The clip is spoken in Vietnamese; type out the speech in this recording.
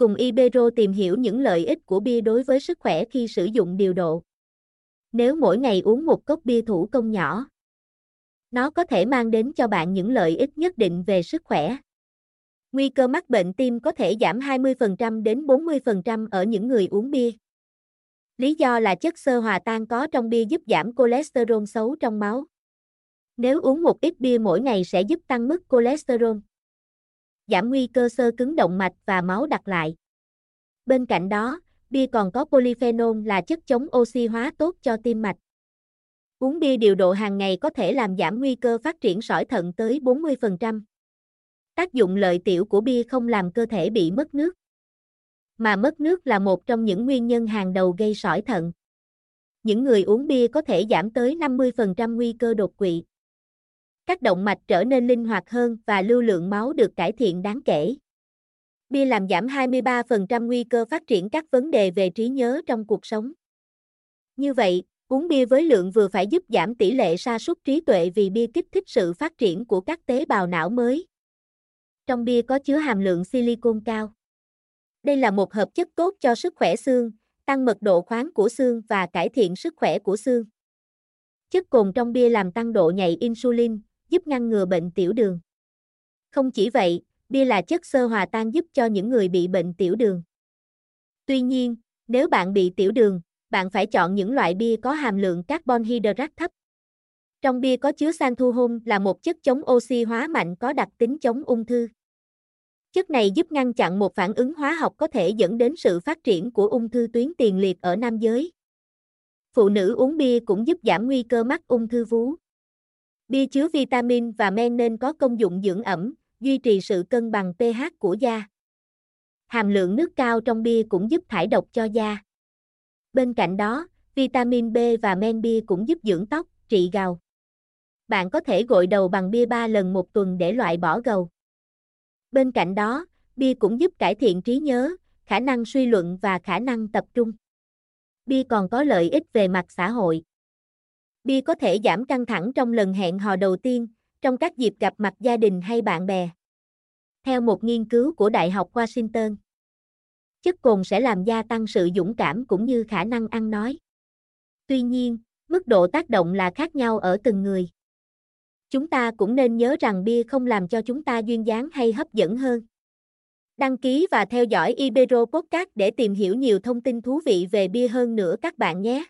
Cùng Ibero tìm hiểu những lợi ích của bia đối với sức khỏe khi sử dụng điều độ. Nếu mỗi ngày uống một cốc bia thủ công nhỏ, nó có thể mang đến cho bạn những lợi ích nhất định về sức khỏe. Nguy cơ mắc bệnh tim có thể giảm 20% đến 40% ở những người uống bia. Lý do là chất xơ hòa tan có trong bia giúp giảm cholesterol xấu trong máu. Nếu uống một ít bia mỗi ngày sẽ giúp tăng mức cholesterol, giảm nguy cơ sơ cứng động mạch và máu đặc lại. Bên cạnh đó, bia còn có polyphenol là chất chống oxy hóa tốt cho tim mạch. Uống bia điều độ hàng ngày có thể làm giảm nguy cơ phát triển sỏi thận tới 40%. Tác dụng lợi tiểu của bia không làm cơ thể bị mất nước. Mà mất nước là một trong những nguyên nhân hàng đầu gây sỏi thận. Những người uống bia có thể giảm tới 50% nguy cơ đột quỵ. Các động mạch trở nên linh hoạt hơn và lưu lượng máu được cải thiện đáng kể. Bia làm giảm 23% nguy cơ phát triển các vấn đề về trí nhớ trong cuộc sống. Như vậy, uống bia với lượng vừa phải giúp giảm tỷ lệ sa sút trí tuệ vì bia kích thích sự phát triển của các tế bào não mới. Trong bia có chứa hàm lượng silicon cao. Đây là một hợp chất tốt cho sức khỏe xương, tăng mật độ khoáng của xương và cải thiện sức khỏe của xương. Chất cồn trong bia làm tăng độ nhạy insulin, giúp ngăn ngừa bệnh tiểu đường. Không chỉ vậy, bia là chất xơ hòa tan giúp cho những người bị bệnh tiểu đường. Tuy nhiên, nếu bạn bị tiểu đường, bạn phải chọn những loại bia có hàm lượng carbon hydrate thấp. Trong bia có chứa xanthuhol là một chất chống oxy hóa mạnh có đặc tính chống ung thư. Chất này giúp ngăn chặn một phản ứng hóa học có thể dẫn đến sự phát triển của ung thư tuyến tiền liệt ở nam giới. Phụ nữ uống bia cũng giúp giảm nguy cơ mắc ung thư vú. Bia chứa vitamin và men nên có công dụng dưỡng ẩm, duy trì sự cân bằng pH của da. Hàm lượng nước cao trong bia cũng giúp thải độc cho da. Bên cạnh đó, vitamin B và men bia cũng giúp dưỡng tóc, trị gầu. Bạn có thể gội đầu bằng bia 3 lần một tuần để loại bỏ gầu. Bên cạnh đó, bia cũng giúp cải thiện trí nhớ, khả năng suy luận và khả năng tập trung. Bia còn có lợi ích về mặt xã hội. Bia có thể giảm căng thẳng trong lần hẹn hò đầu tiên, trong các dịp gặp mặt gia đình hay bạn bè. Theo một nghiên cứu của Đại học Washington, chất cồn sẽ làm gia tăng sự dũng cảm cũng như khả năng ăn nói. Tuy nhiên, mức độ tác động là khác nhau ở từng người. Chúng ta cũng nên nhớ rằng bia không làm cho chúng ta duyên dáng hay hấp dẫn hơn. Đăng ký và theo dõi Ibero Podcast để tìm hiểu nhiều thông tin thú vị về bia hơn nữa các bạn nhé.